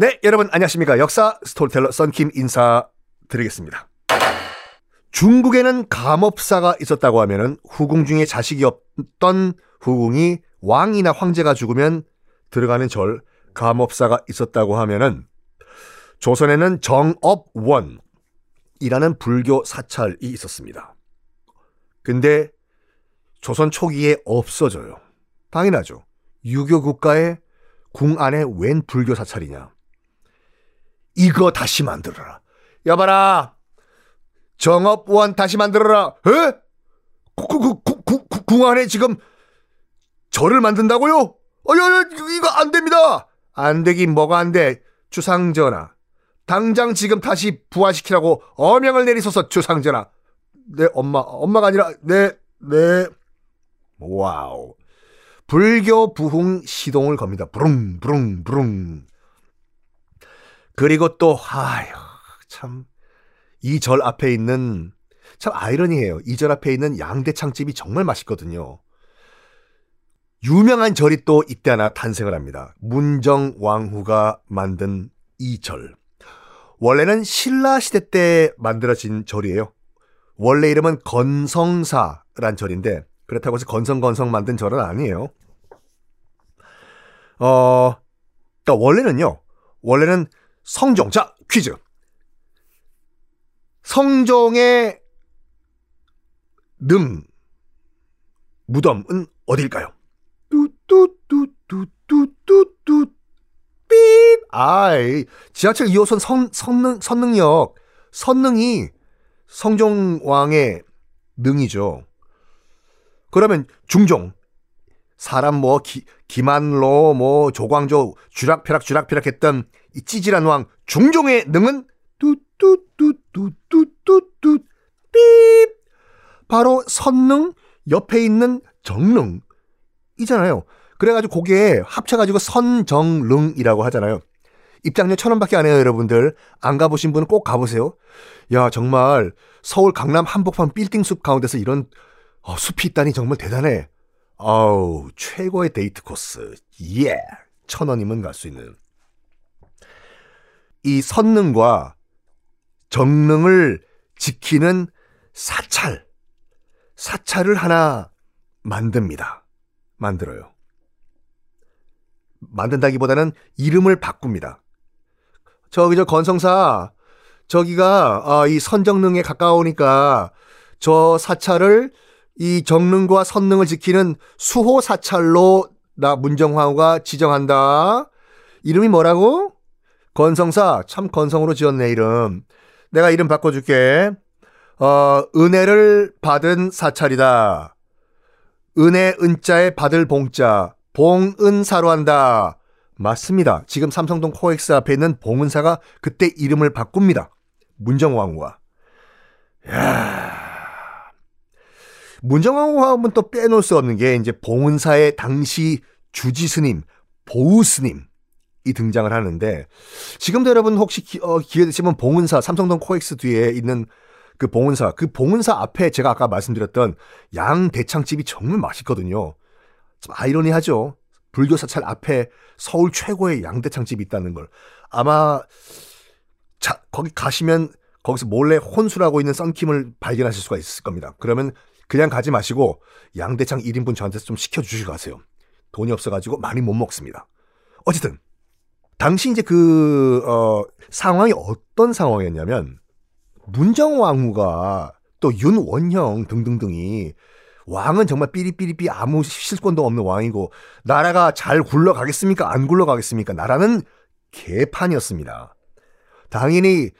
네, 여러분 안녕하십니까. 역사 스토리텔러 썬킴 인사드리겠습니다. 중국에는 감업사가 있었다고 하면은 후궁 중에 자식이 없던 후궁이 왕이나 황제가 죽으면 들어가는 절 감업사가 있었다고 하면은 조선에는 정업원이라는 불교 사찰이 있었습니다. 근데 조선 초기에 없어져요. 당연하죠. 유교 국가의 궁 안에 웬 불교 사찰이냐. 이거 다시 만들어라. 여봐라. 정업원 다시 만들어라. 에? 궁 안에 지금 절을 만든다고요? 어, 야, 야, 이거 안 됩니다. 안 되긴 뭐가 안 돼. 주상전하. 당장 지금 다시 부활시키라고 어명을 내리소서 주상전하. 내 엄마, 엄마가 아니라 내, 내. 와우. 불교 부흥 시동을 겁니다. 부릉, 부릉, 부릉. 그리고 또, 아휴, 참. 이 절 앞에 있는, 참 아이러니해요. 이 절 앞에 있는 양대창집이 정말 맛있거든요. 유명한 절이 또 이때 하나 탄생을 합니다. 문정왕후가 만든 이 절. 원래는 신라 시대 때 만들어진 절이에요. 원래 이름은 건성사란 절인데 그렇다고 해서 건성건성 만든 절은 아니에요. 어, 또 원래는요. 원래는 성종. 자, 퀴즈. 성종의 능 무덤은 어딜까요? 뚜뚜뚜뚜뚜뚜뚜 삐 아이 지하철 2호선 선, 선능 선능역 선능이 성종왕의 능이죠. 그러면 중종 사람 뭐 기, 기만로 뭐 조광조 쥐락펴락 쥐락펴락 했던 이 찌질한 왕 중종의 능은 뚜뚜뚜뚜뚜뚜뚜 삐 바로 선능 옆에 있는 정능 이잖아요. 그래가지고 거기에 합쳐가지고 선정릉이라고 하잖아요. 입장료 천 원밖에 안 해요, 여러분들. 안 가보신 분은 꼭 가보세요. 야, 정말 서울 강남 한복판 빌딩 숲 가운데서 이런 어, 숲이 있다니 정말 대단해. 아우, 최고의 데이트 코스. 예. 천 원이면 갈 수 있는. 이 선능과 정능을 지키는 사찰. 사찰을 하나 만듭니다. 만들어요. 만든다기보다는 이름을 바꿉니다. 저기 저 건성사 저기가 아, 이 선정능에 가까우니까 저 사찰을 이 정능과 선능을 지키는 수호 사찰로 나 문정황후가 지정한다. 이름이 뭐라고? 건성사 참 건성으로 지었네 이름. 내가 이름 바꿔줄게. 어, 은혜를 받은 사찰이다. 은혜 은자에 받을 봉자. 봉은사로 한다. 맞습니다. 지금 삼성동 코엑스 앞에 있는 봉은사가 그때 이름을 바꿉니다. 문정왕후와. 야 문정왕후 하면 또 빼놓을 수 없는 게 이제 봉은사의 당시 주지 스님, 보우 스님 이 등장을 하는데 지금도 여러분 혹시 기, 어, 기회 되시면 봉은사 삼성동 코엑스 뒤에 있는 그 봉은사, 그 봉은사 앞에 제가 아까 말씀드렸던 양 대창집이 정말 맛있거든요. 좀 아이러니하죠. 불교 사찰 앞에 서울 최고의 양대창집이 있다는 걸. 아마 자, 거기 가시면 거기서 몰래 혼술하고 있는 썬킴을 발견하실 수가 있을 겁니다. 그러면 그냥 가지 마시고 양대창 1인분 저한테 좀 시켜주시고 가세요. 돈이 없어가지고 많이 못 먹습니다. 어쨌든 당시 이제 그 어, 상황이 어떤 상황이었냐면 문정왕후가 또 윤원형 등등등이 왕은 정말 삐리삐리삐 아무 실권도 없는 왕이고 나라가 잘 굴러가겠습니까? 안 굴러가겠습니까? 나라는 개판이었습니다. 당연히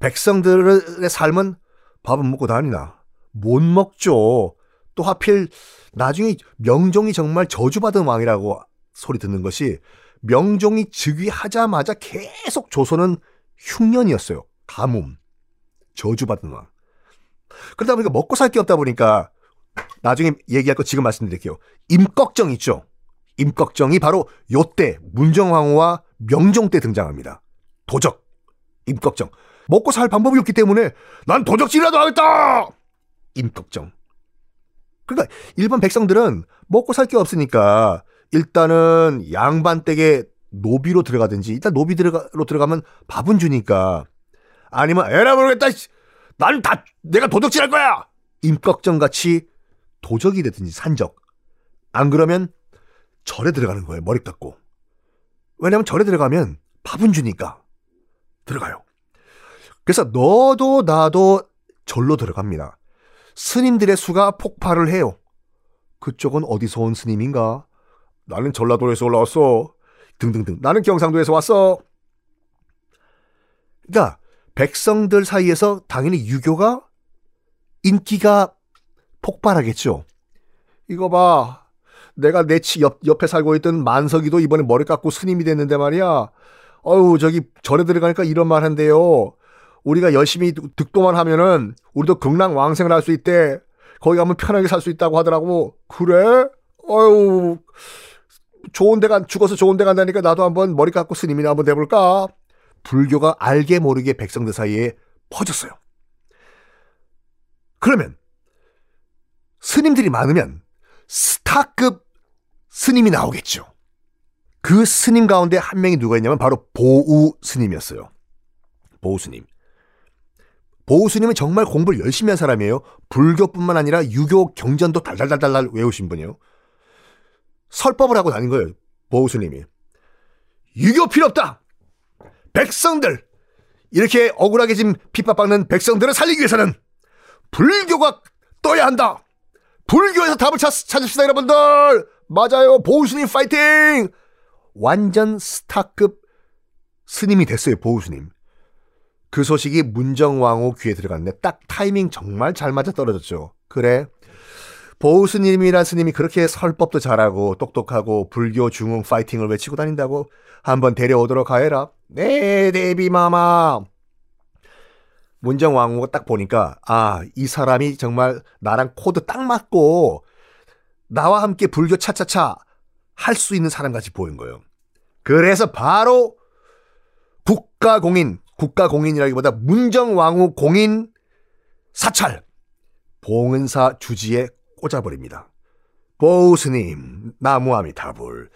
백성들의 삶은 밥은 먹고 다니나 못 먹죠. 또 하필 나중에 명종이 정말 저주받은 왕이라고 소리 듣는 것이 명종이 즉위하자마자 계속 조선은 흉년이었어요. 가뭄. 저주받은 왕. 그러다 보니까 먹고 살 게 없다 보니까 나중에 얘기할 거 지금 말씀드릴게요. 임꺽정 있죠? 임꺽정이 바로 요때 문정왕후와 명종 때 등장합니다. 도적. 임꺽정. 먹고 살 방법이 없기 때문에 난 도적질이라도 하겠다! 임꺽정. 그러니까 일반 백성들은 먹고 살 게 없으니까 일단은 양반댁에 노비로 들어가든지 일단 노비로 들어가면 밥은 주니까. 아니면 에라 모르겠다 난 다 내가 도둑질할 거야! 임꺽정 같이 도적이 되든지 산적. 안 그러면 절에 들어가는 거예요 머리 깎고. 왜냐면 절에 들어가면 밥은 주니까 들어가요. 그래서 너도 나도 절로 들어갑니다 스님들의 수가 폭발을 해요 그쪽은 어디서 온 스님인가 나는 전라도에서 올라왔어 등등등. 나는 경상도에서 왔어. 그러니까 백성들 사이에서 당연히 유교가 인기가 폭발하겠죠. 이거 봐. 내가 내 치 옆, 옆에 살고 있던 만석이도 이번에 머리 깎고 스님이 됐는데 말이야. 어우, 저기 절에 들어가니까 이런 말 한대요. 우리가 열심히 득도만 하면은 우리도 극락 왕생을 할 수 있대. 거기 가면 편하게 살 수 있다고 하더라고. 그래? 어유 좋은 데 간, 죽어서 좋은 데 간다니까 나도 한번 머리 깎고 스님이나 한번 돼볼까? 불교가 알게 모르게 백성들 사이에 퍼졌어요. 그러면 스님들이 많으면 스타급 스님이 나오겠죠. 그 스님 가운데 한 명이 누가 있냐면 바로 보우 스님이었어요. 보우 스님. 보우 스님은 정말 공부를 열심히 한 사람이에요. 불교뿐만 아니라 유교 경전도 달달달달 외우신 분이에요. 설법을 하고 다닌 거예요. 보우스님이. 유교 필요 없다. 백성들 이렇게 억울하게 지금 핍박받는 백성들을 살리기 위해서는 불교가 떠야 한다. 불교에서 답을 찾, 찾읍시다 여러분들. 맞아요. 보우스님 파이팅. 완전 스타급 스님이 됐어요. 보우스님. 그 소식이 문정왕후 귀에 들어갔네. 딱 타이밍 정말 잘 맞아 떨어졌죠. 그래. 보우 스님이란 스님이 그렇게 설법도 잘하고 똑똑하고 불교 중흥 파이팅을 외치고 다닌다고 한번 데려오도록 하여라. 네, 대비마마. 문정 왕후가 딱 보니까 아, 이 사람이 정말 나랑 코드 딱 맞고 나와 함께 불교 차차차 할 수 있는 사람 같이 보인 거예요. 그래서 바로 국가공인, 국가공인이라기보다 문정왕후 공인 사찰 봉은사 주지에 꽂아버립니다. 보우스님, 나무아미타불.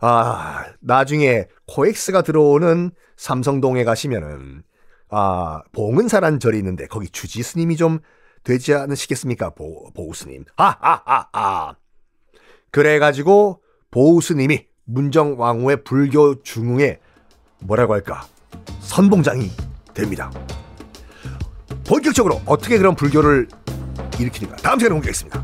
아, 나중에 코엑스가 들어오는 삼성동에 가시면은, 아, 봉은사란 절이 있는데, 거기 주지 스님이 좀 되지 않으시겠습니까? 보, 보우스님. 하하하하. 그래가지고, 보우스님이 문정왕후의 불교 중흥에 뭐라고 할까? 선봉장이 됩니다. 본격적으로 어떻게 그런 불교를 일으키는가? 다음 시간에 공개하겠습니다.